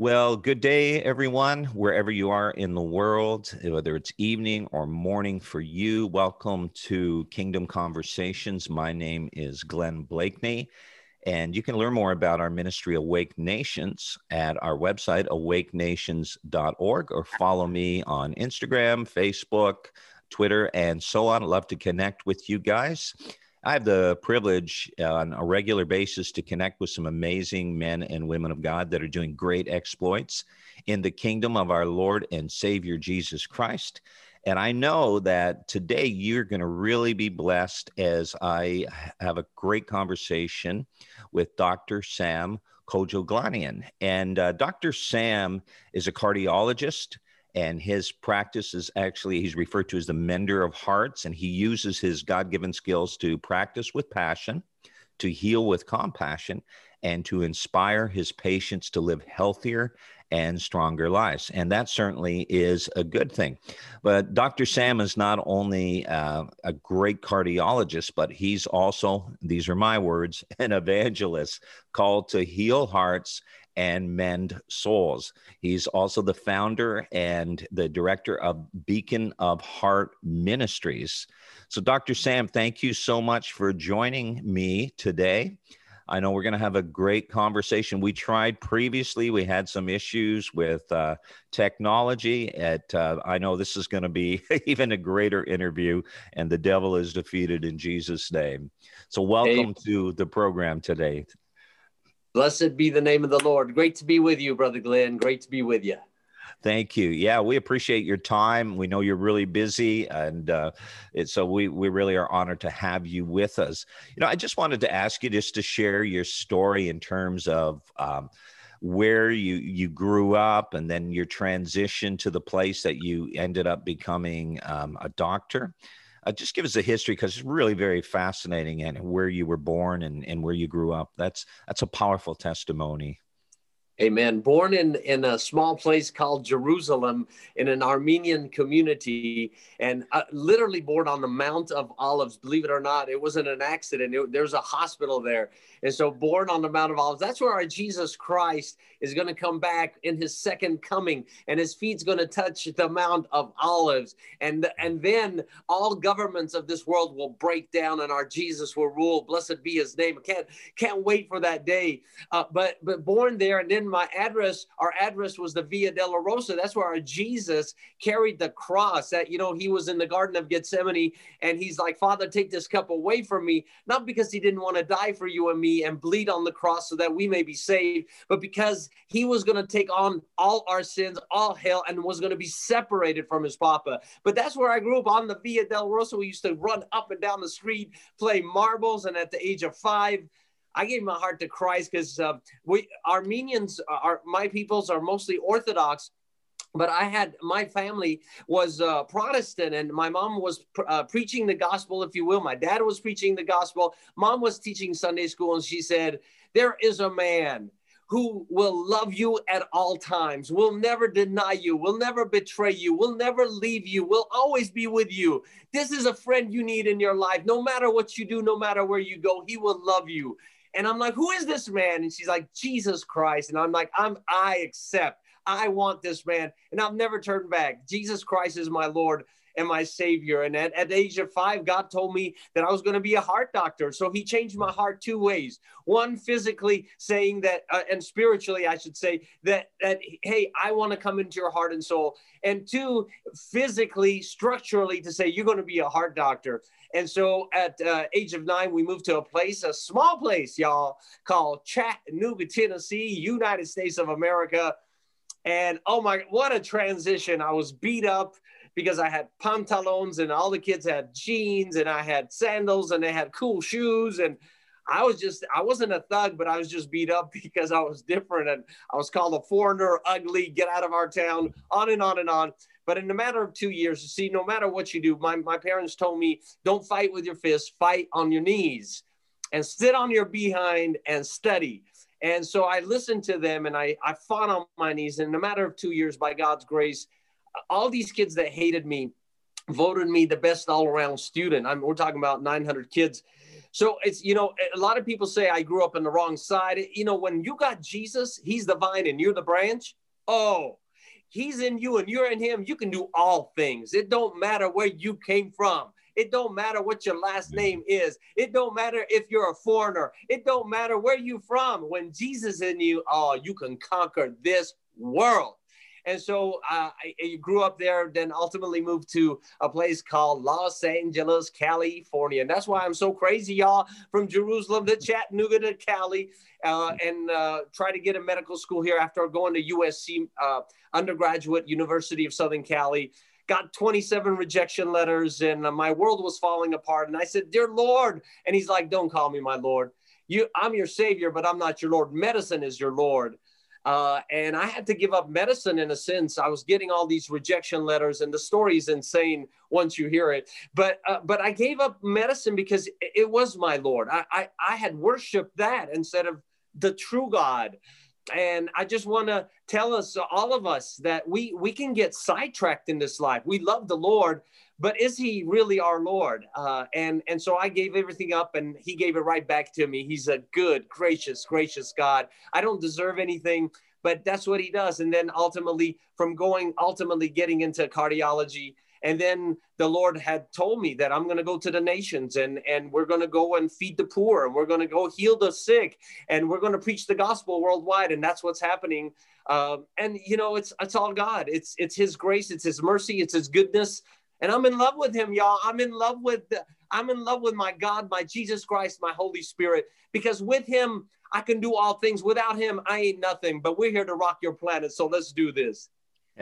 Well, good day, everyone, wherever you are in the world, whether it's evening or morning for you. Welcome to Kingdom Conversations. My name is Glenn Blakeney, and you can learn more about our ministry, Awake Nations, at our website, awakenations.org, or follow me on Instagram, Facebook, Twitter, and so on. I'd love to connect with you guys. I have the privilege uh, on a regular basis to connect with some amazing men and women of God that are doing great exploits in the kingdom of our Lord and Savior Jesus Christ. And I know that today you're going to really be blessed as I have a great conversation with Dr. Sam Kojoglanian. And uh, Dr. Sam is a cardiologist and his practice is actually he's referred to as the mender of hearts and he uses his god-given skills to practice with passion to heal with compassion and to inspire his patients to live healthier and stronger lives. And that certainly is a good thing. But Dr. Sam is not only uh, a great cardiologist, but he's also, these are my words, an evangelist called to heal hearts and mend souls. He's also the founder and the director of Beacon of Heart Ministries. So, Dr. Sam, thank you so much for joining me today. I know we're going to have a great conversation. We tried previously, we had some issues with uh, technology. At uh, I know this is going to be even a greater interview, and the devil is defeated in Jesus' name. So, welcome hey. to the program today. Blessed be the name of the Lord. Great to be with you, Brother Glenn. Great to be with you. Thank you. Yeah, we appreciate your time. We know you're really busy, and uh, it, so we we really are honored to have you with us. You know, I just wanted to ask you just to share your story in terms of. Um, where you you grew up and then your transition to the place that you ended up becoming um, a doctor uh, just give us a history because it's really very fascinating and where you were born and, and where you grew up. That's that's a powerful testimony. Amen. Born in, in a small place called Jerusalem in an Armenian community and uh, literally born on the Mount of Olives. Believe it or not, it wasn't an accident. It, there's a hospital there. And so, born on the Mount of Olives, that's where our Jesus Christ is going to come back in his second coming, and his feet's going to touch the Mount of Olives. And, and then all governments of this world will break down and our Jesus will rule. Blessed be his name. Can't, can't wait for that day. Uh, but, but born there, and then my address, our address was the Via Dolorosa. That's where our Jesus carried the cross. That, you know, he was in the Garden of Gethsemane and he's like, Father, take this cup away from me. Not because he didn't want to die for you and me and bleed on the cross so that we may be saved, but because he was going to take on all our sins, all hell, and was going to be separated from his papa. But that's where I grew up on the Via Dolorosa. We used to run up and down the street, play marbles, and at the age of five, I gave my heart to Christ because uh, we Armenians are my peoples are mostly Orthodox, but I had my family was uh, Protestant, and my mom was uh, preaching the gospel, if you will. My dad was preaching the gospel. Mom was teaching Sunday school, and she said, "There is a man." Who will love you at all times, will never deny you, will never betray you, will never leave you, will always be with you. This is a friend you need in your life. No matter what you do, no matter where you go, he will love you. And I'm like, who is this man? And she's like, Jesus Christ. And I'm like, I'm I accept. I want this man. And I've never turned back. Jesus Christ is my Lord and my savior. And at, at the age of five, God told me that I was going to be a heart doctor. So he changed my heart two ways. One, physically saying that, uh, and spiritually, I should say that, that, hey, I want to come into your heart and soul. And two, physically, structurally to say, you're going to be a heart doctor. And so at uh, age of nine, we moved to a place, a small place, y'all, called Chattanooga, Tennessee, United States of America. And oh my, what a transition. I was beat up because I had pantaloons and all the kids had jeans and I had sandals and they had cool shoes. And I was just, I wasn't a thug, but I was just beat up because I was different and I was called a foreigner, ugly, get out of our town, on and on and on. But in a matter of two years, see, no matter what you do, my, my parents told me, don't fight with your fists, fight on your knees and sit on your behind and study. And so I listened to them and I, I fought on my knees. And in a matter of two years, by God's grace, all these kids that hated me voted me the best all around student. I'm, we're talking about 900 kids So it's, you know, a lot of people say I grew up on the wrong side. You know, when you got Jesus, he's the vine and you're the branch. Oh, he's in you and you're in him. You can do all things. It don't matter where you came from. It don't matter what your last name is. It don't matter if you're a foreigner. It don't matter where you from. When Jesus in you, oh, you can conquer this world. And so uh, I, I, grew up there, then ultimately moved to a place called Los Angeles, California. And that's why I'm so crazy, y'all, from Jerusalem to Chattanooga to Cali, uh, and uh, try to get a medical school here after going to USC uh, undergraduate University of Southern Cali. Got 27 rejection letters, and uh, my world was falling apart. And I said, "Dear Lord," and He's like, "Don't call me my Lord. You, I'm your Savior, but I'm not your Lord. Medicine is your Lord." Uh, and I had to give up medicine in a sense. I was getting all these rejection letters, and the story is insane once you hear it. But uh, but I gave up medicine because it was my Lord. I, I, I had worshipped that instead of the true God. And I just want to tell us, all of us, that we we can get sidetracked in this life. We love the Lord, but is he really our Lord? Uh, and and so I gave everything up, and he gave it right back to me. He's a good, gracious, gracious God. I don't deserve anything, but that's what he does. And then ultimately, from going ultimately getting into cardiology. And then the Lord had told me that I'm going to go to the nations and, and we're going to go and feed the poor and we're going to go heal the sick and we're going to preach the gospel worldwide. And that's what's happening. Um, and you know, it's, it's all God. It's, it's his grace. It's his mercy. It's his goodness and I'm in love with him, y'all. I'm in love with the, I'm in love with my God, my Jesus Christ, my Holy Spirit, because with him I can do all things. Without him, I ain't nothing. But we're here to rock your planet, so let's do this.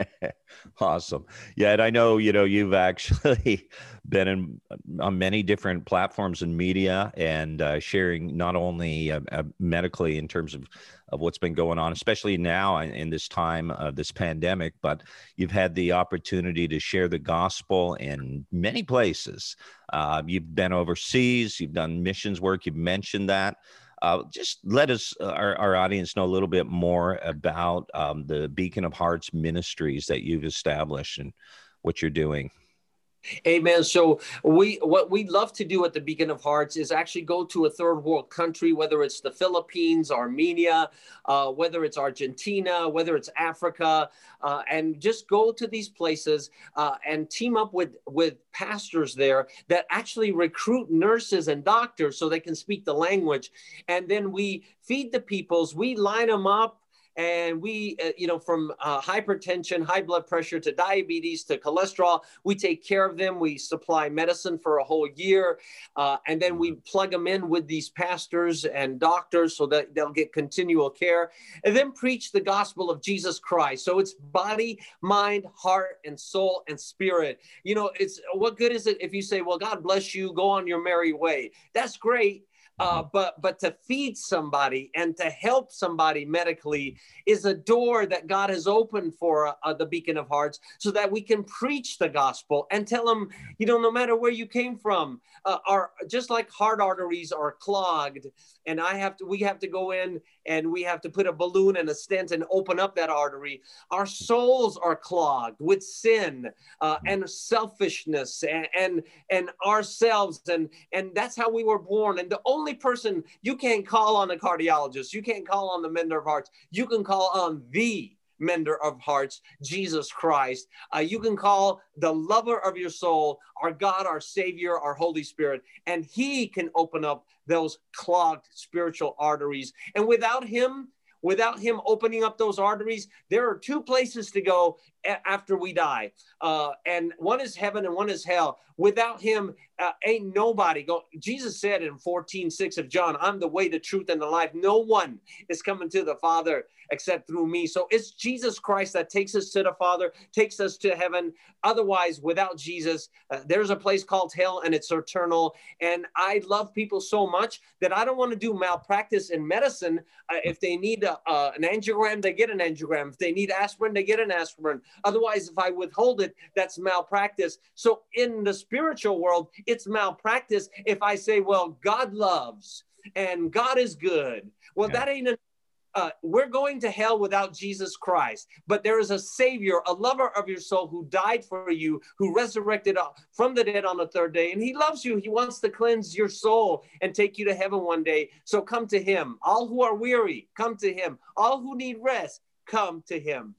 awesome. Yeah, and I know you know you've actually been in on many different platforms and media and uh, sharing not only uh, uh, medically in terms of of what's been going on, especially now in this time of this pandemic, but you've had the opportunity to share the gospel in many places. Uh, you've been overseas, you've done missions work, you've mentioned that. Uh, just let us, uh, our, our audience, know a little bit more about um, the Beacon of Hearts ministries that you've established and what you're doing. Amen. So we what we love to do at the Beacon of Hearts is actually go to a third world country, whether it's the Philippines, Armenia, uh, whether it's Argentina, whether it's Africa, uh, and just go to these places uh, and team up with with pastors there that actually recruit nurses and doctors so they can speak the language, and then we feed the peoples. We line them up and we uh, you know from uh, hypertension high blood pressure to diabetes to cholesterol we take care of them. We supply medicine for a whole year uh, and then we mm-hmm. plug them in with these pastors and doctors so that they'll get continual care and then preach the gospel of jesus christ. So it's body mind heart and soul and spirit. You know it's what good is it if you say well god bless you. Go on your merry way. That's great uh, mm-hmm. but but to feed somebody and to help somebody medically is a door that God has opened for uh, the Beacon of Hearts, so that we can preach the gospel and tell them, you know, no matter where you came from, uh, are just like heart arteries are clogged, and I have to, we have to go in and we have to put a balloon and a stent and open up that artery. Our souls are clogged with sin uh, mm-hmm. and selfishness and, and and ourselves, and and that's how we were born. And the only only person you can't call on a cardiologist, you can't call on the mender of hearts, you can call on the mender of hearts, Jesus Christ. Uh, you can call the lover of your soul, our God, our Savior, our Holy Spirit, and He can open up those clogged spiritual arteries. And without Him, without him opening up those arteries, there are two places to go after we die. Uh, and one is heaven and one is hell. Without him, uh, ain't nobody. Jesus said in 14, 6 of John, I'm the way, the truth, and the life. No one is coming to the Father except through me. So it's Jesus Christ that takes us to the Father, takes us to heaven. Otherwise, without Jesus, uh, there's a place called hell and it's eternal. And I love people so much that I don't want to do malpractice in medicine. Uh, if they need a, uh, an angiogram, they get an angiogram. If they need aspirin, they get an aspirin. Otherwise, if I withhold it, that's malpractice. So in the spiritual world, it's malpractice if I say, well, God loves and God is good. Well, yeah. that ain't uh, we're going to hell without Jesus Christ, but there is a Savior, a lover of your soul who died for you, who resurrected from the dead on the third day. And He loves you. He wants to cleanse your soul and take you to heaven one day. So come to Him. All who are weary, come to Him. All who need rest, come to Him.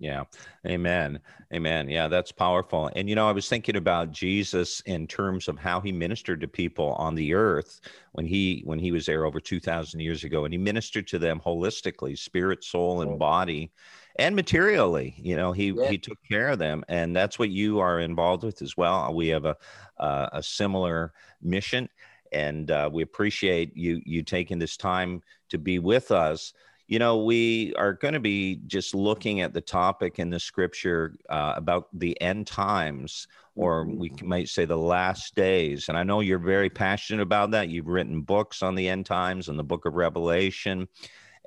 Yeah. Amen. Amen. Yeah, that's powerful. And, you know, I was thinking about Jesus in terms of how he ministered to people on the earth when he when he was there over 2000 years ago and he ministered to them holistically spirit soul and body and materially you know he yeah. he took care of them and that's what you are involved with as well we have a uh, a similar mission and uh, we appreciate you you taking this time to be with us you know, we are going to be just looking at the topic in the scripture uh, about the end times, or mm-hmm. we might say the last days. And I know you're very passionate about that. You've written books on the end times and the book of Revelation.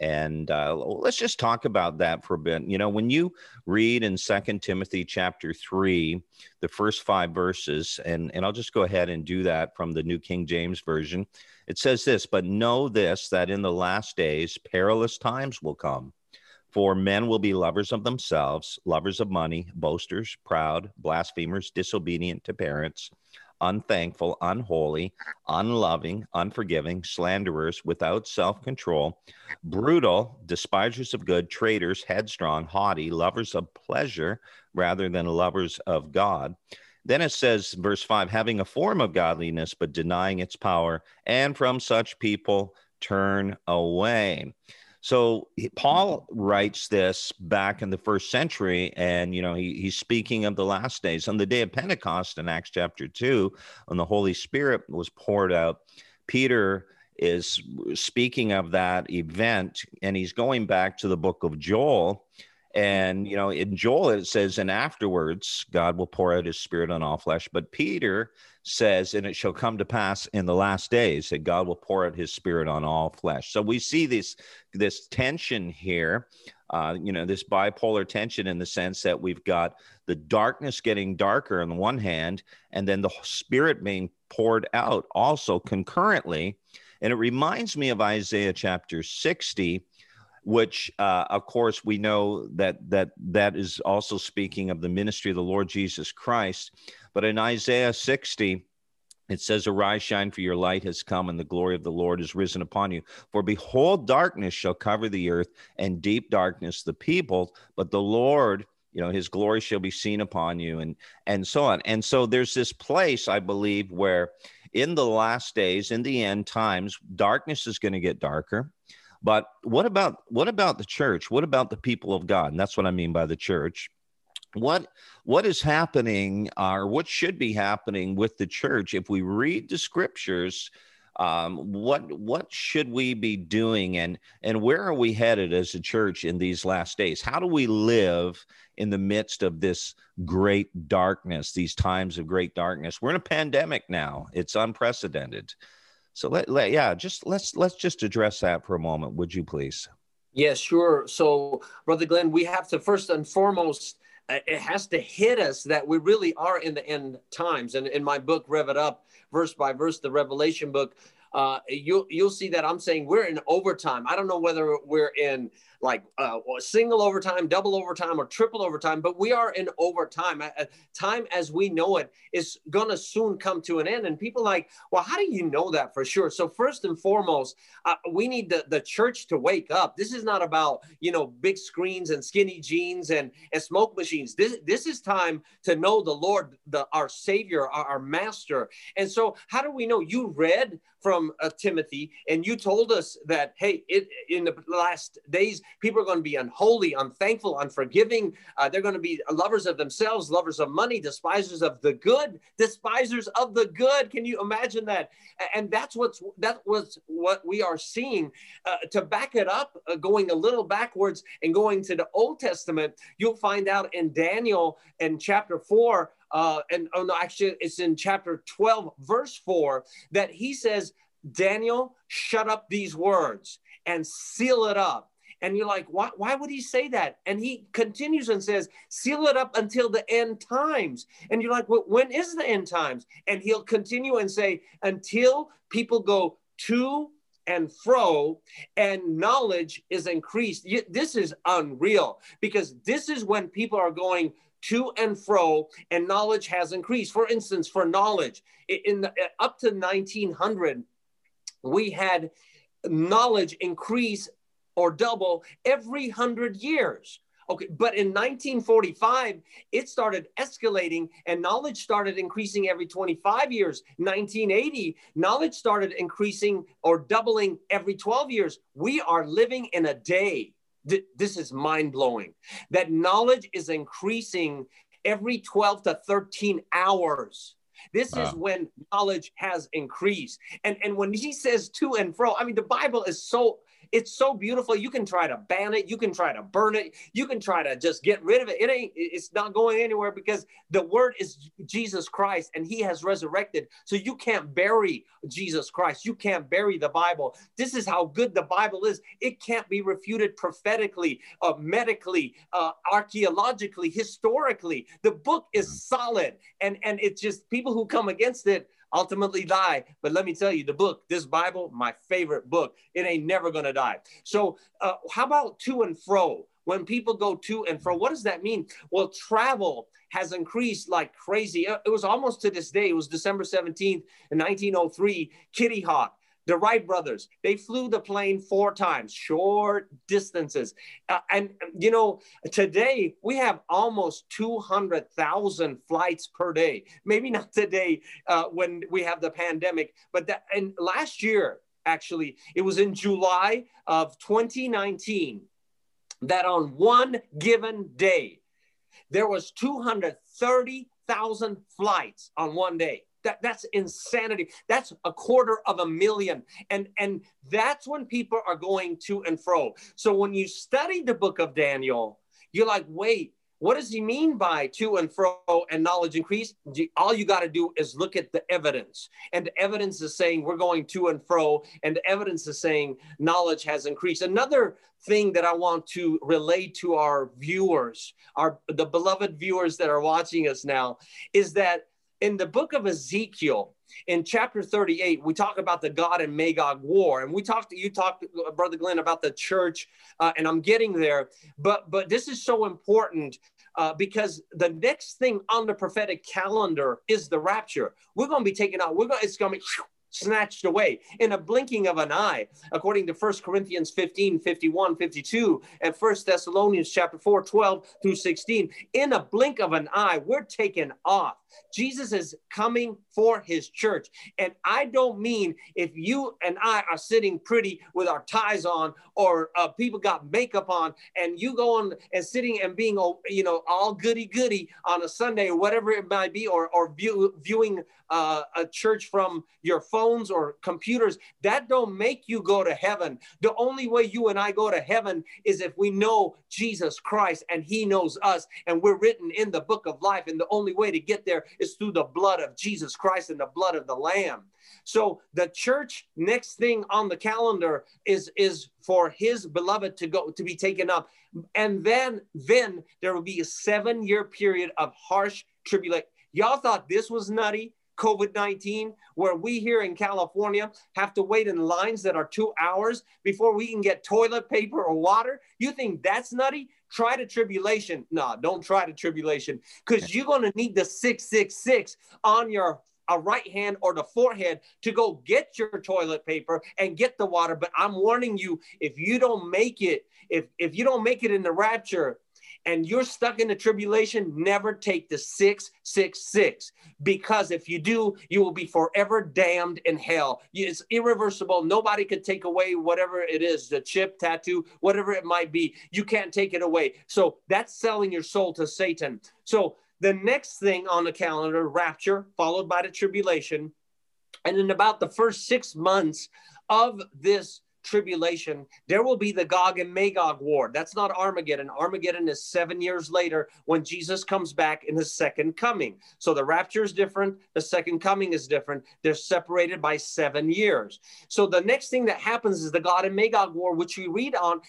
And uh, let's just talk about that for a bit. You know, when you read in Second Timothy chapter three, the first five verses, and, and I'll just go ahead and do that from the New King James Version. It says this, but know this that in the last days perilous times will come. For men will be lovers of themselves, lovers of money, boasters, proud, blasphemers, disobedient to parents, unthankful, unholy, unloving, unforgiving, slanderers, without self control, brutal, despisers of good, traitors, headstrong, haughty, lovers of pleasure rather than lovers of God then it says, verse 5 having a form of godliness, but denying its power, and from such people turn away. So Paul writes this back in the first century, and you know he, he's speaking of the last days. On the day of Pentecost in Acts chapter two, when the Holy Spirit was poured out, Peter is speaking of that event, and he's going back to the book of Joel, and, you know, in Joel, it says, and afterwards, God will pour out his spirit on all flesh. But Peter says, and it shall come to pass in the last days that God will pour out his spirit on all flesh. So we see this, this tension here, uh, you know, this bipolar tension in the sense that we've got the darkness getting darker on the one hand, and then the spirit being poured out also concurrently. And it reminds me of Isaiah chapter 60 which uh, of course we know that that that is also speaking of the ministry of the Lord Jesus Christ. But in Isaiah 60, it says, Arise, shine, for your light has come, and the glory of the Lord is risen upon you. For behold, darkness shall cover the earth, and deep darkness the people, but the Lord you know his glory shall be seen upon you and and so on and so there's this place i believe where in the last days in the end times darkness is going to get darker but what about what about the church? What about the people of God? And that's what I mean by the church. What what is happening, or what should be happening with the church if we read the scriptures? Um, what what should we be doing, and and where are we headed as a church in these last days? How do we live in the midst of this great darkness, these times of great darkness? We're in a pandemic now; it's unprecedented. So let, let yeah, just let's let's just address that for a moment, would you please? Yeah, sure. So, Brother Glenn, we have to first and foremost, uh, it has to hit us that we really are in the end times. And in my book, Rev It Up, verse by verse, the Revelation book, uh, you'll you'll see that I'm saying we're in overtime. I don't know whether we're in like uh, single overtime, double overtime, or triple overtime, but we are in overtime. Time as we know it is going to soon come to an end. And people like, well, how do you know that for sure? So first and foremost, uh, we need the, the church to wake up. This is not about, you know, big screens and skinny jeans and, and smoke machines. This, this is time to know the Lord, the, our Savior, our, our Master. And so how do we know? You read from uh, Timothy and you told us that, hey, it, in the last days, People are going to be unholy, unthankful, unforgiving. Uh, they're going to be lovers of themselves, lovers of money, despisers of the good, despisers of the good. Can you imagine that? And that's what's that was what we are seeing. Uh, to back it up, uh, going a little backwards and going to the Old Testament, you'll find out in Daniel in chapter four. Uh, and oh no, actually, it's in chapter 12, verse 4, that he says, Daniel, shut up these words and seal it up and you're like, why, why would he say that? And he continues and says, seal it up until the end times. And you're like, well, when is the end times? And he'll continue and say, until people go to and fro, and knowledge is increased. This is unreal because this is when people are going to and fro, and knowledge has increased. For instance, for knowledge, in the, uh, up to 1900, we had knowledge increase or double every hundred years. Okay, but in 1945, it started escalating and knowledge started increasing every 25 years. 1980, knowledge started increasing or doubling every 12 years. We are living in a day. This is mind blowing that knowledge is increasing every 12 to 13 hours. This wow. is when knowledge has increased. And, and when he says to and fro, I mean, the Bible is so it's so beautiful. You can try to ban it, you can try to burn it, you can try to just get rid of it. It ain't, it's not going anywhere because the word is Jesus Christ and he has resurrected. So you can't bury Jesus Christ. You can't bury the Bible. This is how good the Bible is. It can't be refuted prophetically, uh, medically, uh, archaeologically, historically. The book is mm. solid and, and it's just people who come against it ultimately die. But let me tell you, the book, this Bible, my favorite book, it ain't never going to die. So, uh, how about to and fro? When people go to and fro, what does that mean? Well, travel has increased like crazy. It was almost to this day, it was December 17th, 1903, Kitty Hawk the Wright brothers, they flew the plane four times, short distances. Uh, and, you know, today we have almost 200,000 flights per day. Maybe not today uh, when we have the pandemic, but that, and last year, actually, it was in July of 2019 that on one given day, there was 230,000 flights on one day. That, that's insanity. That's a quarter of a million. And, and that's when people are going to and fro. So when you study the book of Daniel, you're like, wait, what does he mean by to and fro and knowledge increase? All you got to do is look at the evidence. And the evidence is saying we're going to and fro, and the evidence is saying knowledge has increased. Another thing that I want to relate to our viewers, our the beloved viewers that are watching us now, is that in the book of Ezekiel, in chapter 38, we talk about the Gog and Magog war, and we talked. You talked, brother Glenn, about the church, uh, and I'm getting there. But but this is so important uh, because the next thing on the prophetic calendar is the rapture. We're going to be taken out. We're going. It's going to be snatched away in a blinking of an eye, according to 1 Corinthians 15, 51, 52, and 1 Thessalonians chapter 4, 12 through 16. In a blink of an eye, we're taken off. Jesus is coming for his church. And I don't mean if you and I are sitting pretty with our ties on or uh, people got makeup on and you go on and sitting and being, oh, you know, all goody goody on a Sunday or whatever it might be, or, or view, viewing uh, a church from your phones or computers, that don't make you go to heaven. The only way you and I go to heaven is if we know Jesus Christ and he knows us and we're written in the book of life. And the only way to get there is through the blood of Jesus Christ and the blood of the Lamb. So the church next thing on the calendar is is for his beloved to go to be taken up. And then then there will be a 7-year period of harsh tribulation. Y'all thought this was nutty? COVID 19, where we here in California have to wait in lines that are two hours before we can get toilet paper or water. You think that's nutty? Try the tribulation. No, don't try the tribulation because you're going to need the 666 on your a right hand or the forehead to go get your toilet paper and get the water. But I'm warning you, if you don't make it, if if you don't make it in the rapture, and you're stuck in the tribulation, never take the 666 because if you do, you will be forever damned in hell. It's irreversible. Nobody could take away whatever it is the chip, tattoo, whatever it might be. You can't take it away. So that's selling your soul to Satan. So the next thing on the calendar, rapture, followed by the tribulation. And in about the first six months of this tribulation, there will be the Gog and Magog war. That's not Armageddon. Armageddon is seven years later when Jesus comes back in his second coming. So the rapture is different. The second coming is different. They're separated by seven years. So the next thing that happens is the Gog and Magog war, which we read on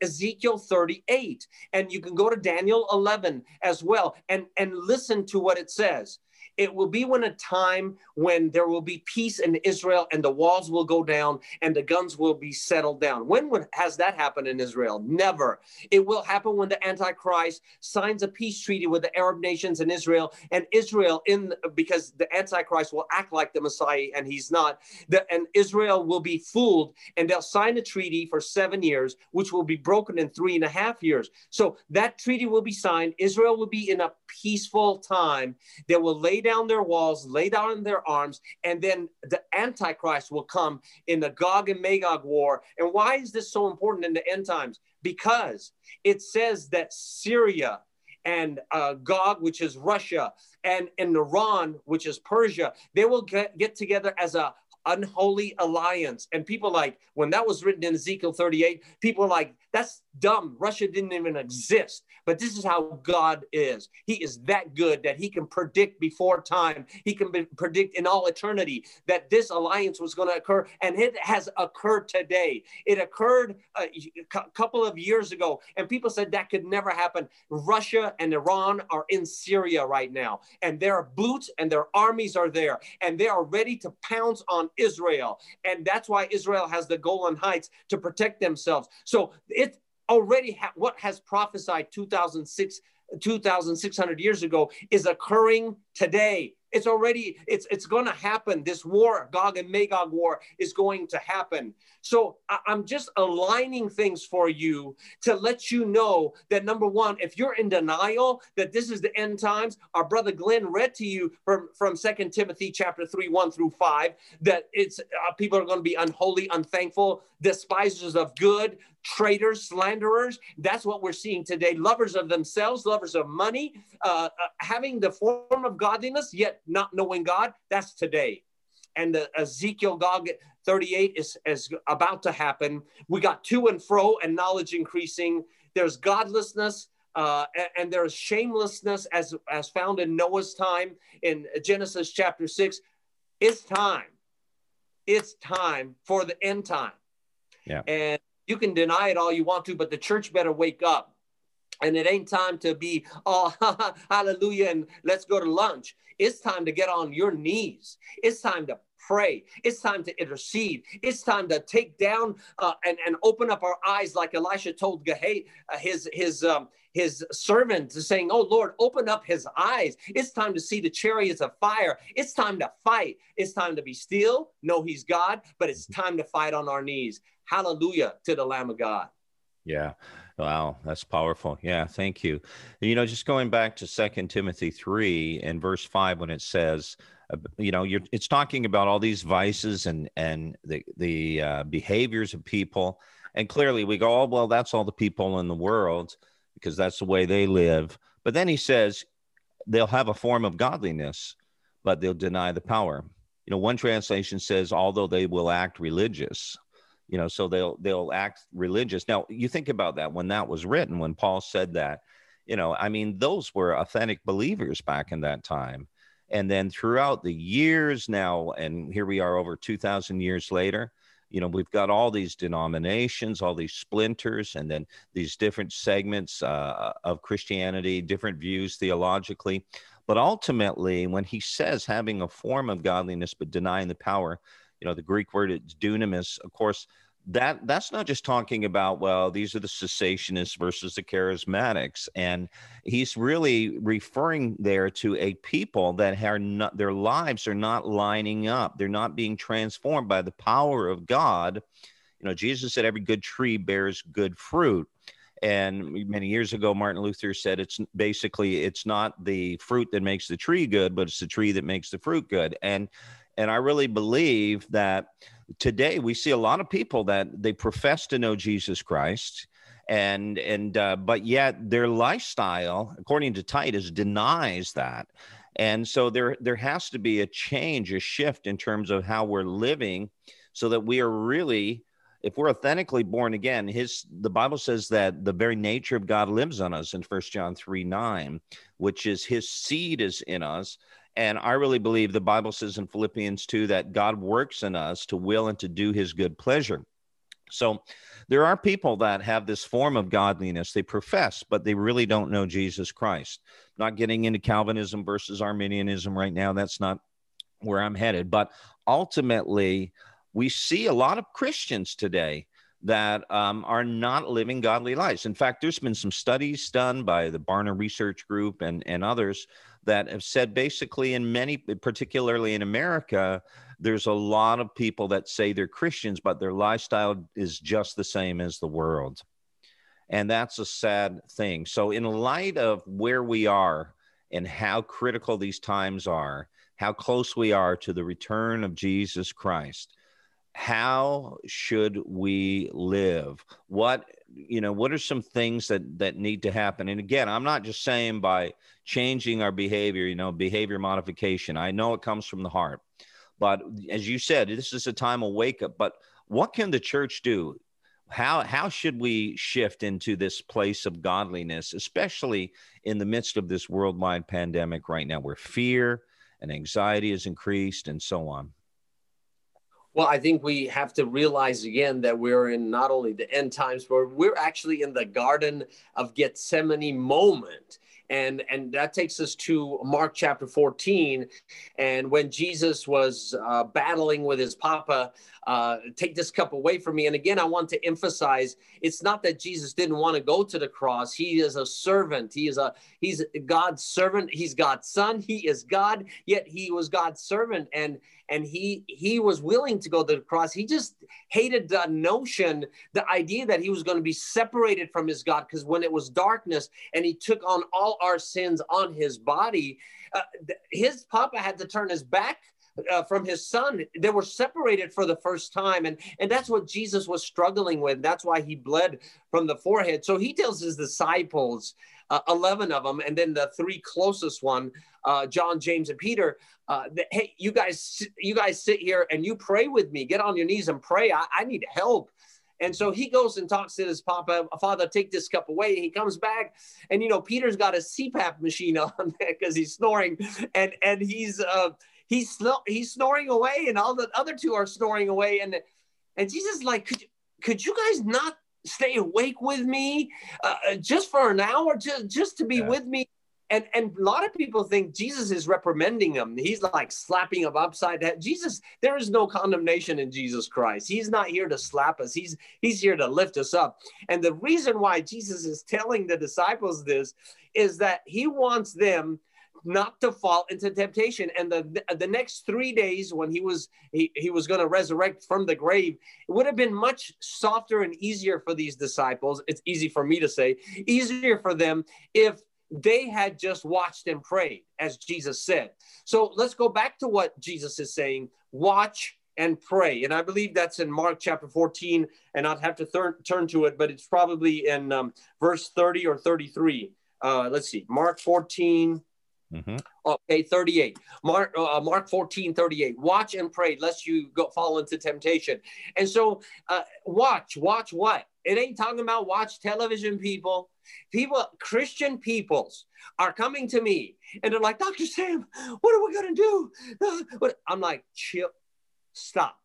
Ezekiel 38. And you can go to Daniel 11 as well and, and listen to what it says It will be when a time when there will be peace in Israel and the walls will go down and the guns will be settled down. When would, has that happened in Israel? Never. It will happen when the Antichrist signs a peace treaty with the Arab nations and Israel, and Israel in because the Antichrist will act like the Messiah and he's not. The, and Israel will be fooled, and they'll sign a treaty for seven years, which will be broken in three and a half years. So that treaty will be signed. Israel will be in a peaceful time. They will lay down their walls, lay down their arms, and then the Antichrist will come in the Gog and Magog war. And why is this so important in the end times? Because it says that Syria and uh, Gog, which is Russia, and, and Iran, which is Persia, they will get, get together as a unholy alliance. And people like, when that was written in Ezekiel 38, people were like, that's dumb. Russia didn't even exist. But this is how God is. He is that good that he can predict before time. He can be, predict in all eternity that this alliance was going to occur. And it has occurred today. It occurred uh, a couple of years ago. And people said that could never happen. Russia and Iran are in Syria right now. And their boots and their armies are there. And they are ready to pounce on Israel. And that's why Israel has the Golan Heights to protect themselves. So it already ha- what has prophesied 2006 2600 years ago is occurring today it's already it's it's going to happen. This war gog and magog war is going to happen. So i'm just aligning things for you to let you know that number one if you're in denial that this is the end times our brother glenn read to you from from second timothy chapter 3 1 through 5 that it's uh, people are going to be unholy unthankful despisers of good traitors, slanderers. That's what we're seeing today. Lovers of themselves, lovers of money, uh, uh, having the form of godliness, yet not knowing God. That's today. And the Ezekiel Gog 38 is, is about to happen. We got to and fro and knowledge increasing. There's godlessness. Uh, and, there's shamelessness as, as found in Noah's time in Genesis chapter 6. It's time. It's time for the end time. Yeah. And you can deny it all you want to, but the church better wake up. And it ain't time to be, oh, hallelujah, and let's go to lunch. It's time to get on your knees. It's time to pray. It's time to intercede. It's time to take down uh, and, and open up our eyes, like Elisha told Gehazi, uh, his his um, his servant, saying, "Oh Lord, open up his eyes. It's time to see the chariots of fire. It's time to fight. It's time to be still. Know He's God, but it's time to fight on our knees. Hallelujah to the Lamb of God." Yeah. Wow, that's powerful. Yeah, thank you. You know, just going back to Second Timothy 3 and verse 5 when it says, you know you're it's talking about all these vices and and the the uh, behaviors of people and clearly we go oh well that's all the people in the world because that's the way they live but then he says they'll have a form of godliness but they'll deny the power you know one translation says although they will act religious you know so they'll they'll act religious now you think about that when that was written when paul said that you know i mean those were authentic believers back in that time and then throughout the years now, and here we are over 2,000 years later, you know, we've got all these denominations, all these splinters, and then these different segments uh, of Christianity, different views theologically. But ultimately, when he says having a form of godliness but denying the power, you know, the Greek word it's dunamis, of course, that that's not just talking about well these are the cessationists versus the charismatics. And he's really referring there to a people that are not their lives are not lining up. They're not being transformed by the power of god. You know jesus said every good tree bears good fruit. And many years ago martin luther said it's basically it's not the fruit that makes the tree good but it's the tree that makes the fruit good. And and i really believe that today we see a lot of people that they profess to know Jesus Christ and and uh, but yet their lifestyle according to titus denies that. And so there there has to be a change a shift in terms of how we're living so that we are really if we're authentically born again his the bible says that the very nature of god lives on us in First john 3 9 which is his seed is in us and I really believe the Bible says in Philippians 2 that God works in us to will and to do his good pleasure. So there are people that have this form of godliness they profess, but they really don't know Jesus Christ. Not getting into Calvinism versus Arminianism right now. That's not where I'm headed. But ultimately, we see a lot of Christians today that um, are not living godly lives. In fact, there's been some studies done by the Barna Research Group and, and others that have said basically in many, particularly in America, there's a lot of people that say they're Christians, but their lifestyle is just the same as the world. And that's a sad thing. So, in light of where we are and how critical these times are, how close we are to the return of Jesus Christ, how should we live? What you know what are some things that that need to happen and again i'm not just saying by changing our behavior you know behavior modification i know it comes from the heart but as you said, this is a time of wake up. But what can the church do? How, how should we shift into this place of godliness, especially in the midst of this worldwide pandemic right now where fear and anxiety is increased and so on? Well, I think we have to realize again that we're in not only the end times, but we're actually in the Garden of Gethsemane moment and and that takes us to mark chapter 14 and when jesus was uh, battling with his papa uh, take this cup away from me. And again i want to emphasize it's not that jesus didn't want to go to the cross. He is a servant. He is a he's god's servant. He's god's son. He is god yet he was god's servant. And and he he was willing to go to the cross. He just hated the notion the idea that he was going to be separated from his god because when it was darkness and he took on all our sins on his body uh, his papa had to turn his back uh, from his son they were separated for the first time. And and that's what jesus was struggling with. That's why he bled from the forehead. So he tells his disciples uh, 11 of them and then the three closest one uh, john james and peter uh, that, hey you guys you guys sit here and you pray with me. Get on your knees and pray. I, I need help. And so he goes and talks to his papa, Father, take this cup away. He comes back, and you know, Peter's got a CPAP machine on because he's snoring, and and he's uh he's he's snoring away, and all the other two are snoring away, and and Jesus like, could could you guys not stay awake with me uh, uh, just for an hour, just just to be yeah. with me? And and a lot of people think Jesus is reprimanding them. He's like slapping them upside head. Jesus, there is no condemnation in Jesus Christ. He's not here to slap us. He's he's here to lift us up. And the reason why Jesus is telling the disciples this is that he wants them not to fall into temptation. And the the next three days when he was he, he was going to resurrect from the grave, it would have been much softer and easier for these disciples. It's easy for me to say, easier for them if they had just watched and prayed, as Jesus said. So let's go back to what Jesus is saying: watch and pray. And I believe that's in Mark chapter 14, and I'd have to thir- turn to it, but it's probably in um, verse 30 or 33. Uh, let's see, Mark 14. Mm-hmm. Okay, 38. Mark, uh, Mark 14, 38. Watch and pray lest you go fall into temptation. And so, uh, watch, watch what? It ain't talking about watch television, people. People, Christian peoples are coming to me and they're like, Dr. Sam, what are we going to do? Uh, I'm like, chill, stop.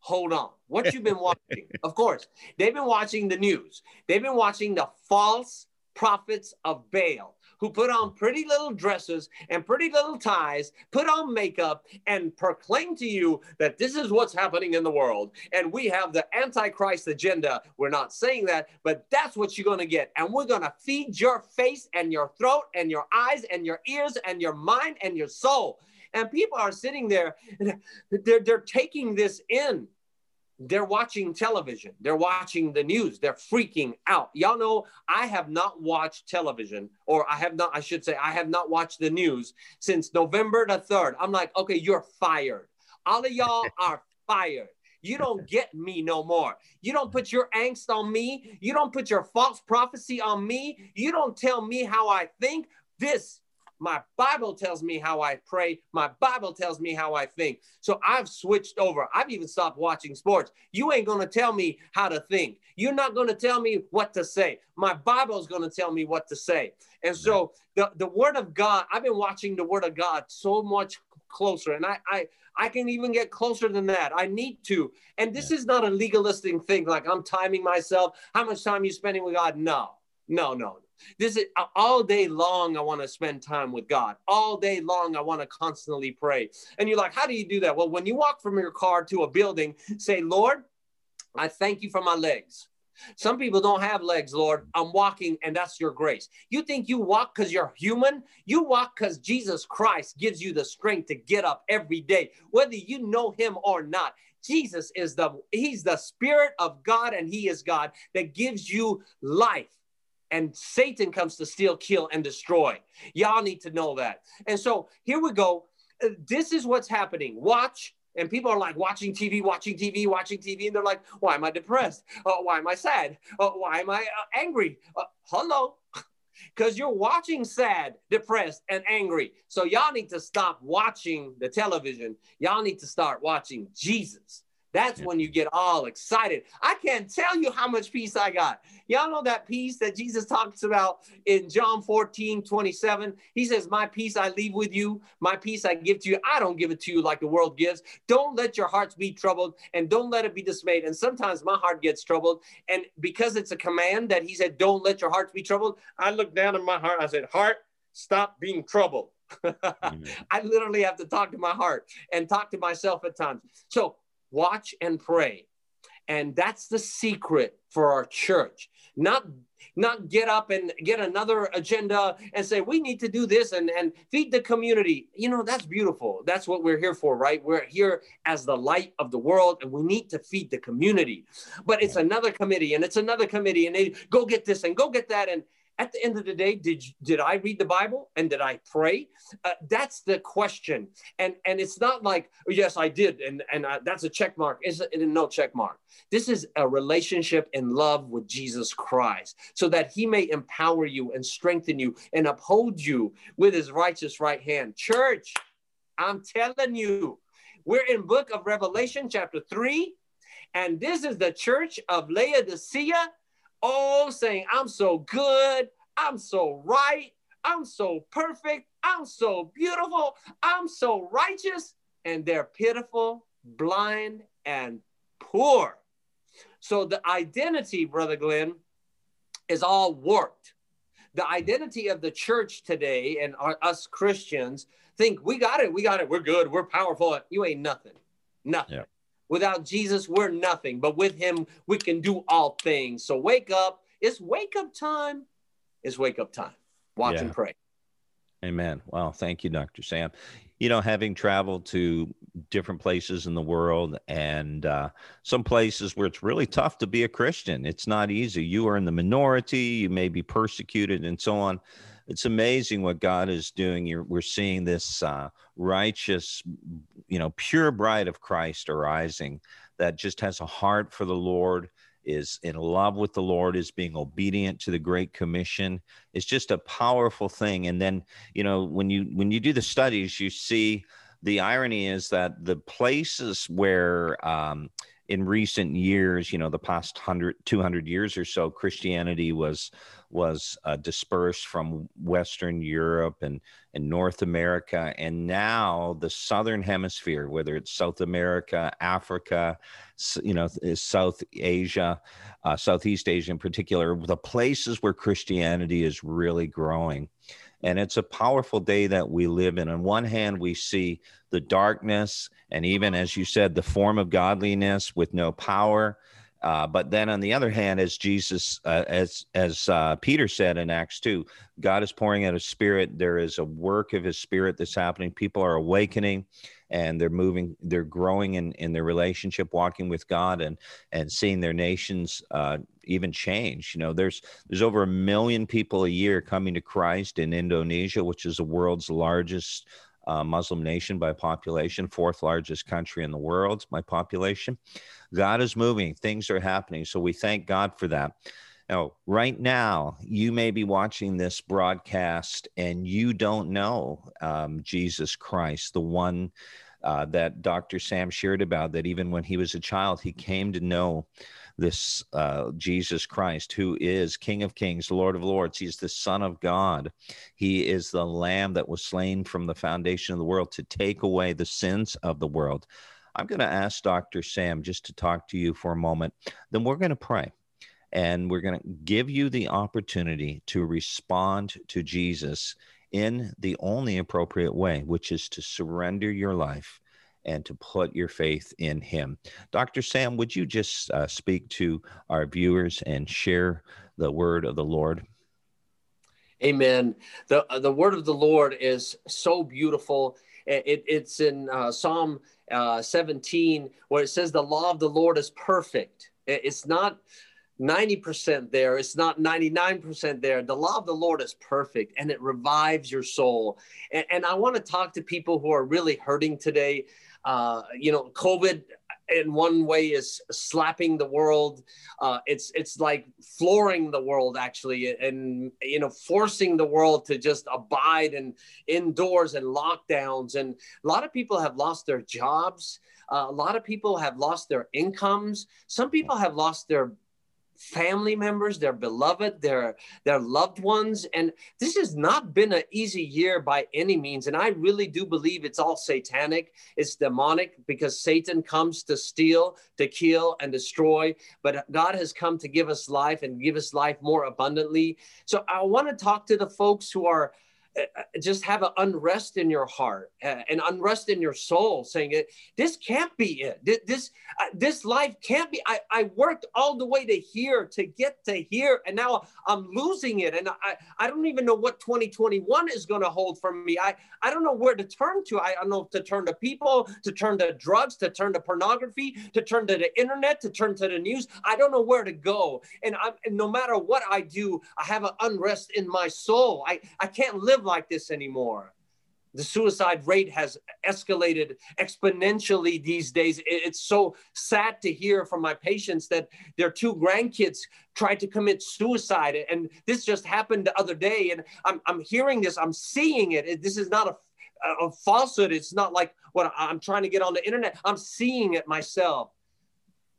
Hold on. What you've been watching? of course, they've been watching the news. They've been watching the false prophets of Baal who put on pretty little dresses and pretty little ties, put on makeup, and proclaim to you that this is what's happening in the world. And we have the Antichrist agenda. We're not saying that, but that's what you're going to get. And we're going to feed your face and your throat and your eyes and your ears and your mind and your soul. And people are sitting there, they're, they're taking this in they're watching television, they're watching the news, they're freaking out. Y'all know I have not watched television, or I have not, I should say, I have not watched the news since November the 3rd. I'm like, okay, you're fired. All of y'all are fired. You don't get me no more. You don't put your angst on me. You don't put your false prophecy on me. You don't tell me how I think. This My Bible tells me how I pray. My Bible tells me how I think. So I've switched over. I've even stopped watching sports. You ain't going to tell me how to think. You're not going to tell me what to say. My Bible is going to tell me what to say. And so the, the Word of God, I've been watching the Word of God so much closer. And I, I, I can even get closer than that. I need to. And this yeah. is not a legalistic thing, like I'm timing myself. How much time you spending with God? No, no, no. This is all day long. I want to spend time with God. All day long, I want to constantly pray. And you're like, how do you do that? Well, when you walk from your car to a building, say, Lord, I thank you for my legs. Some people don't have legs, Lord. I'm walking, and that's your grace. You think you walk because you're human? You walk because Jesus Christ gives you the strength to get up every day, whether you know him or not. Jesus is the he's the spirit of God and he is God that gives you life. And Satan comes to steal, kill and destroy. Y'all need to know that. And so here we go. Uh, this is what's happening. Watch and people are like watching TV, watching TV, watching TV, and they're like, "Why am I depressed? Uh, why am I sad? Uh, why am I uh, angry? Uh, hello." Because you're watching sad, depressed, and angry. So, y'all need to stop watching the television. Y'all need to start watching Jesus. That's yeah. when you get all excited. I can't tell you how much peace I got. Y'all know that peace that Jesus talks about in John 14, 27. He says, My peace I leave with you, my peace I give to you. I don't give it to you like the world gives. Don't let your hearts be troubled and don't let it be dismayed. And sometimes my heart gets troubled. And because it's a command that he said, Don't let your hearts be troubled, I look down in my heart. I said, Heart, stop being troubled. mm-hmm. I literally have to talk to my heart and talk to myself at times. So watch and pray. And that's the secret for our church. Not not get up and get another agenda and say we need to do this and, and feed the community. You know that's beautiful. That's what we're here for right? We're here as the light of the world and we need to feed the community. But it's another committee and it's another committee and they go get this and go get that and at the end of the day did did i read the bible and did i pray? Uh, that's the question. And and it's not like oh, yes i did and and uh, that's a check mark. It's a, no check mark. This is a relationship in love with jesus christ so that he may empower you and strengthen you and uphold you with his righteous right hand. Church i'm telling you we're in book of revelation chapter 3 and this is the church of laodicea all saying, I'm so good, I'm so right, I'm so perfect, I'm so beautiful, I'm so righteous, and they're pitiful, blind, and poor. So the identity, Brother Glenn, is all warped. The identity of the church today and our, us Christians think we got it, we got it, we're good, we're powerful. You ain't nothing, nothing. Yeah. Without Jesus, we're nothing, but with him, we can do all things. So wake up. It's wake up time. It's wake up time. Watch yeah. and pray. Amen. Well, Thank you, Dr. Sam. You know, having traveled to different places in the world and uh, some places where it's really tough to be a Christian, it's not easy. You are in the minority, you may be persecuted, and so on it's amazing what God is doing. You're, we're seeing this uh, righteous, you know, pure bride of Christ arising that just has a heart for the Lord, is in love with the Lord, is being obedient to the Great Commission. It's just a powerful thing. And then, you know, when you when you do the studies, you see the irony is that the places where um, in recent years, you know, the past 100, 200 years or so, Christianity was was uh, dispersed from Western Europe and, and North America. And now the Southern Hemisphere, whether it's South America, Africa, you know, South Asia, uh, Southeast Asia in particular, the places where Christianity is really growing. And it's a powerful day that we live in. On one hand, we see the darkness and even, as you said, the form of godliness with no power. Uh, but then on the other hand, as Jesus, uh, as as uh, Peter said in Acts two, God is pouring out His Spirit. There is a work of His Spirit that's happening. People are awakening, and they're moving. They're growing in in their relationship, walking with God, and and seeing their nations uh, even change. You know, there's there's over a million people a year coming to Christ in Indonesia, which is the world's largest uh, Muslim nation by population, fourth largest country in the world by population. God is moving, things are happening. So we thank God for that. Now, right now, you may be watching this broadcast and you don't know um, Jesus Christ, the one uh, that Dr. Sam shared about, that even when he was a child, he came to know this uh, Jesus Christ, who is King of Kings, Lord of Lords. He's the Son of God. He is the Lamb that was slain from the foundation of the world to take away the sins of the world. I'm going to ask Dr. Sam just to talk to you for a moment. Then we're going to pray. And we're going to give you the opportunity to respond to Jesus in the only appropriate way, which is to surrender your life and to put your faith in Him. Dr. Sam, would you just uh, speak to our viewers and share the word of the Lord? Amen. The, the word of the Lord is so beautiful. It, it's in uh, Psalm uh, 17 where it says, The law of the Lord is perfect. It's not 90% there. It's not 99% there. The law of the Lord is perfect and it revives your soul. And, and I want to talk to people who are really hurting today. Uh, you know, COVID in one way is slapping the world. Uh, it's it's like flooring the world actually, and you know forcing the world to just abide and indoors and lockdowns. And a lot of people have lost their jobs. Uh, a lot of people have lost their incomes. Some people have lost their family members, their beloved, their their loved ones. And this has not been an easy year by any means. And I really do believe it's all satanic, it's demonic because Satan comes to steal, to kill, and destroy. But God has come to give us life and give us life more abundantly. So I want to talk to the folks who are just have an unrest in your heart, uh, an unrest in your soul, saying it. This can't be it. This uh, this life can't be. I, I worked all the way to here to get to here, and now I'm losing it, and I I don't even know what 2021 is going to hold for me. I I don't know where to turn to. I don't know to turn to people, to turn to drugs, to turn to pornography, to turn to the internet, to turn to the news. I don't know where to go, and I'm and no matter what I do, I have an unrest in my soul. I I can't live live like this anymore. The suicide rate has escalated exponentially these days. It's so sad to hear from my patients that their two grandkids tried to commit suicide. And this just happened the other day. And I'm, I'm hearing this, I'm seeing it. This is not a, a falsehood. It's not like what I'm trying to get on the internet. I'm seeing it myself.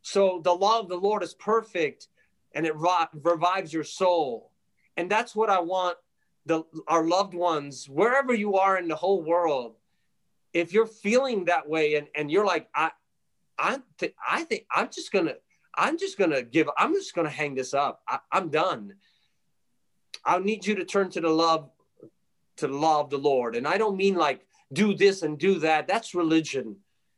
So the law of the Lord is perfect and it revives your soul. And that's what I want the our loved ones wherever you are in the whole world if you're feeling that way and, and you're like i i th- i think i'm just gonna i'm just gonna give i'm just gonna hang this up. I, i'm done. I need you to turn to the love to the of the lord. And i don't mean like do this and do that. That's religion.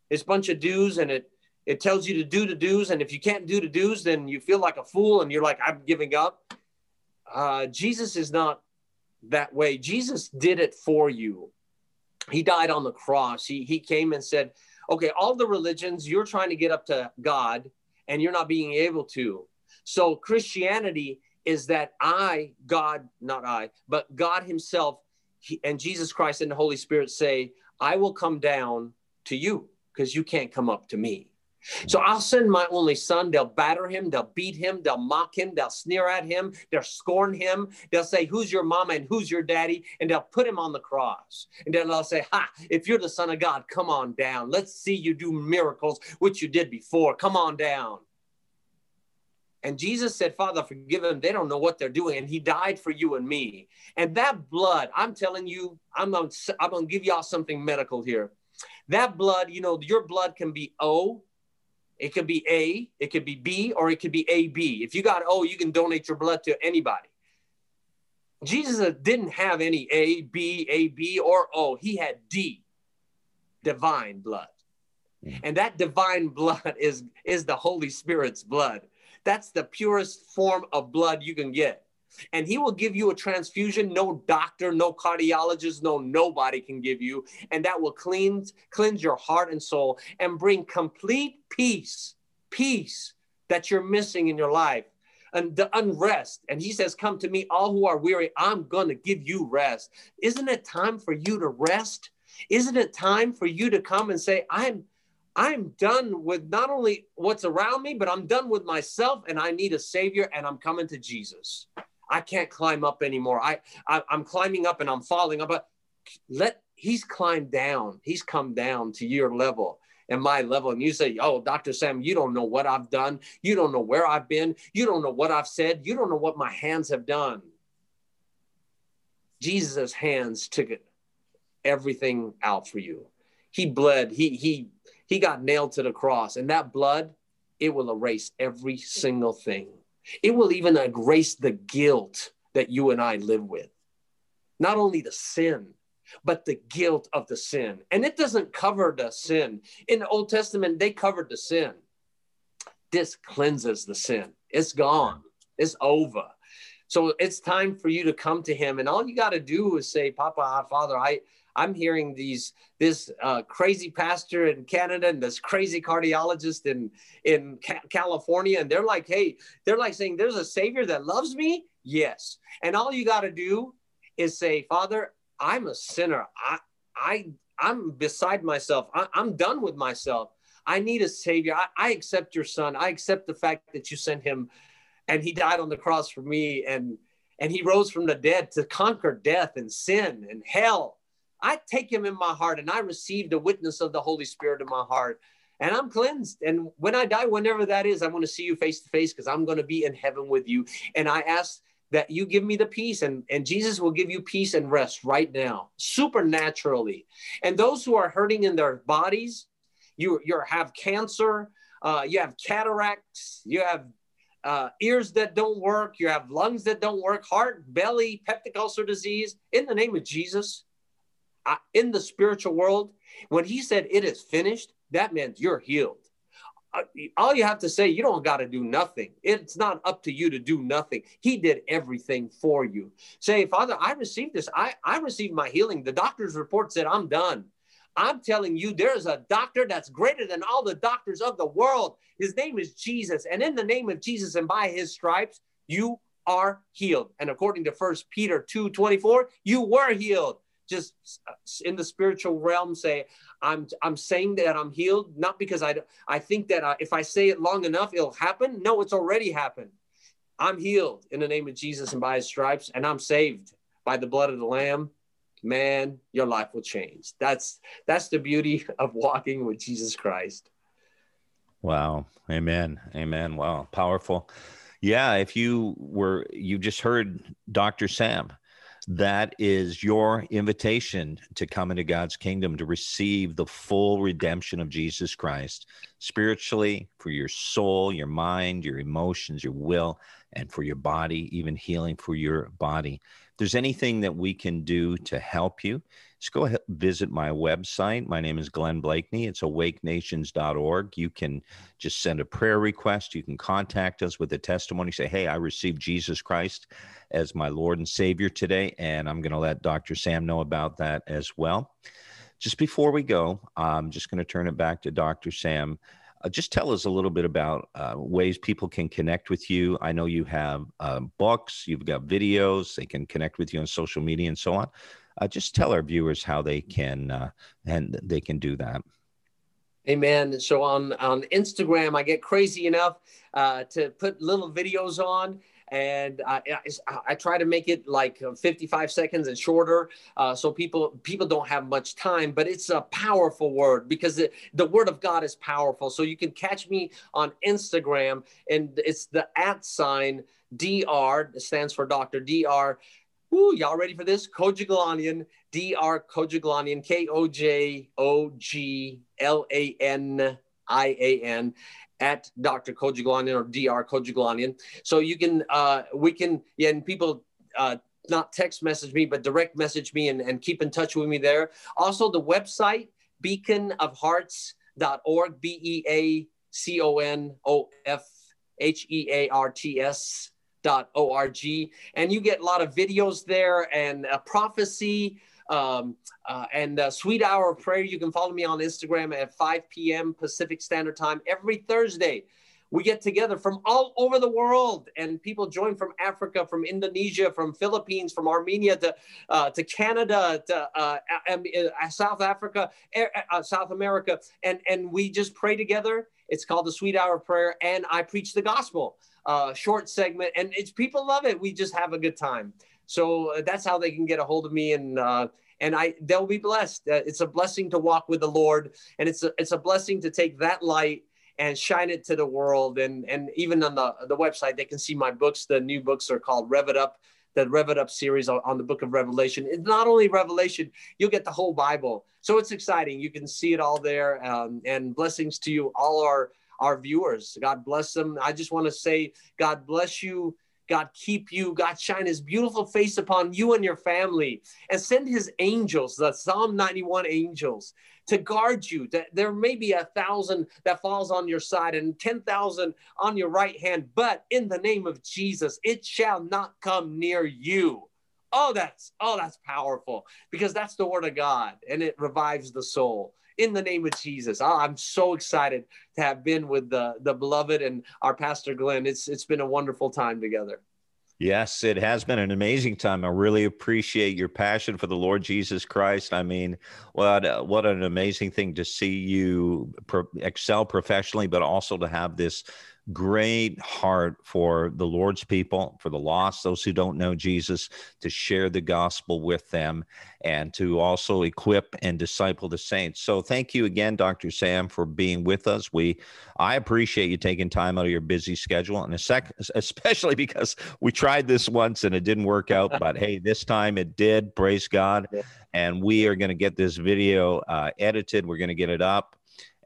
It's a bunch of do's and it it tells you to do the do's. And if you can't do the do's then you feel like a fool and you're like i'm giving up. Uh, jesus is not that way. Jesus did it for you. He died on the cross. He, he came and said, okay, all the religions, you're trying to get up to God and you're not being able to. So Christianity is that I, God, not I, but God Himself he, and Jesus Christ and the Holy Spirit say, I will come down to you because you can't come up to me. So I'll send my only son. They'll batter him, they'll beat him, they'll mock him, they'll sneer at him, they'll scorn him. They'll say, Who's your mama and who's your daddy? And they'll put him on the cross. And then they'll say, Ha, if you're the son of God, come on down. Let's see you do miracles, which you did before. Come on down. And Jesus said, Father, forgive them. They don't know what they're doing. And he died for you and me. And that blood, I'm telling you, I'm going to I'm gonna give y'all something medical here. That blood, you know, your blood can be O, it could be A, it could be B, or it could be AB. If you got O, you can donate your blood to anybody. Jesus didn't have any A, B, AB, or O. He had D, divine blood. Hmm. And that divine blood is, is the Holy Spirit's blood. That's the purest form of blood you can get and he will give you a transfusion no doctor no cardiologist no nobody can give you. And that will cleanse cleanse your heart and soul and bring complete peace peace that you're missing in your life and the unrest. And he says come to me all who are weary i'm going to give you rest. Isn't it time for you to rest? Isn't it time for you to come and say i'm I'm done with not only what's around me, but I'm done with myself and I need a savior and I'm coming to Jesus. I can't climb up anymore. I, I am climbing up and I'm falling but let he's climbed down. He's come down to your level and my level. And you say, Oh, Dr. Sam, you don't know what I've done. You don't know where I've been. You don't know what I've said. You don't know what my hands have done. Jesus' hands took everything out for you. He bled. He he he got nailed to the cross, and that blood, it will erase every single thing. It will even erase the guilt that you and I live with. Not only the sin, but the guilt of the sin. And it doesn't cover the sin. In the Old Testament, they covered the sin. This cleanses the sin. It's gone. It's over. So it's time for you to come to him. And all you got to do is say, Papa, Father, I, I'm hearing these this uh, crazy pastor in Canada and this crazy cardiologist in in Ca- California, and they're like, hey, they're like saying, there's a Savior that loves me. Yes, and all you got to do is say, Father, I'm a sinner. I I I'm beside myself. I, am done with myself. I need a Savior. I, I accept your Son. I accept the fact that you sent him, and he died on the cross for me, and and he rose from the dead to conquer death and sin and hell I take him in my heart and I receive the witness of the Holy Spirit in my heart and I'm cleansed. And when I die, whenever that is, I want to see you face to face because I'm going to be in heaven with you. And I ask that you give me the peace and, and Jesus will give you peace and rest right now, supernaturally. And those who are hurting in their bodies, you, you have cancer, uh, you have cataracts, you have uh, ears that don't work, you have lungs that don't work, heart, belly, peptic ulcer disease. In the name of Jesus, in the spiritual world, when he said it is finished, that meant you're healed. Uh, all you have to say, you don't got to do nothing. It's not up to you to do nothing. He did everything for you. Say, Father, I received this. I, I received my healing. The doctor's report said I'm done. I'm telling you, there's a doctor that's greater than all the doctors of the world. His name is Jesus. And in the name of Jesus and by his stripes, you are healed. And according to First Peter 2 24, you were healed just in the spiritual realm say i'm i'm saying that i'm healed not because i i think that uh, if i say it long enough it'll happen. No it's already happened. I'm healed in the name of jesus and by his stripes and i'm saved by the blood of the lamb. Man your life will change. That's that's the beauty of walking with jesus christ. Wow. Amen. Amen. Wow. Powerful. Yeah if you were you just heard dr sam that is your invitation to come into God's kingdom to receive the full redemption of Jesus Christ spiritually for your soul, your mind, your emotions, your will, and for your body, even healing for your body. If there's anything that we can do to help you, just go ahead visit my website. My name is Glenn Blakeney. It's awakenations.org. You can just send a prayer request. You can contact us with a testimony. Say, hey, I received Jesus Christ as my Lord and Savior today, and I'm going to let Dr. Sam know about that as well. Just before we go, I'm just going to turn it back to Dr. Sam. Uh, just tell us a little bit about uh, ways people can connect with you. I know you have uh, books, you've got videos, they can connect with you on social media and so on uh, just tell our viewers how they can uh, and they can do that. Amen. So on on Instagram, I get crazy enough uh, to put little videos on and I, I, I, try to make it like 55 seconds and shorter uh, so people people don't have much time but it's a powerful word because it, the word of god is powerful so you can catch me on instagram and it's the at sign dr stands for dr dr Woo, y'all ready for this? Kojoglanian, D.R. Kojoglanian, K O J O G L A N I A N at Dr. Kojoglanian or Dr. Kojoglanian. So you can, uh, we can, yeah, and people, uh, not text message me, but direct message me and, and keep in touch with me there. Also, the website, beaconofhearts.org, B E A C O N O F H E A R T S dot org and you get a lot of videos there and a prophecy um, uh, and a sweet hour of prayer you can follow me on instagram at 5 p.m pacific standard time. Every thursday we get together from all over the world and people join from africa from indonesia from philippines from armenia to uh, to canada to uh, uh, south africa uh, south america. And and we just pray together. It's called the sweet hour of prayer and i preach the gospel. Uh, short segment and it's people love it. We just have a good time so uh, that's how they can get a hold of me and uh, and I they'll be blessed. Uh, it's a blessing to walk with the Lord, and it's a it's a blessing to take that light and shine it to the world. And and even on the the website, they can see my books. The new books are called Rev It Up, the Rev It Up series on, on the Book of Revelation. It's not only Revelation; you'll get the whole Bible. So it's exciting. You can see it all there. Um, and blessings to you, all our our viewers. God bless them. I just want to say, God bless you God keep you. God shine his beautiful face upon you and your family and send his angels, the Psalm 91 angels, to guard you. That there may be a thousand that falls on your side and 10,000 on your right hand, but in the name of Jesus, it shall not come near you. Oh, that's oh, that's powerful because that's the word of God and it revives the soul in the name of Jesus. I'm so excited to have been with the, the beloved and our pastor Glenn. It's it's been a wonderful time together. Yes, it has been an amazing time. I really appreciate your passion for the Lord Jesus Christ. I mean, what uh, what an amazing thing to see you pro- excel professionally, but also to have this great heart for the Lord's people, for the lost, those who don't know Jesus, to share the gospel with them and to also equip and disciple the saints. So thank you again, Dr. Sam, for being with us. We I appreciate you taking time out of your busy schedule and a sec, especially because we tried this once and it didn't work out, but hey, this time it did. Praise God. And we are going to get this video uh, edited. We're going to get it up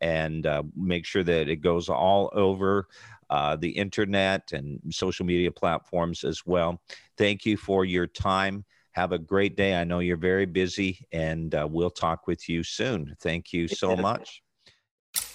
and uh, make sure that it goes all over uh, the internet and social media platforms as well. Thank you for your time. Have a great day. I know you're very busy, and uh, we'll talk with you soon. Thank you so much.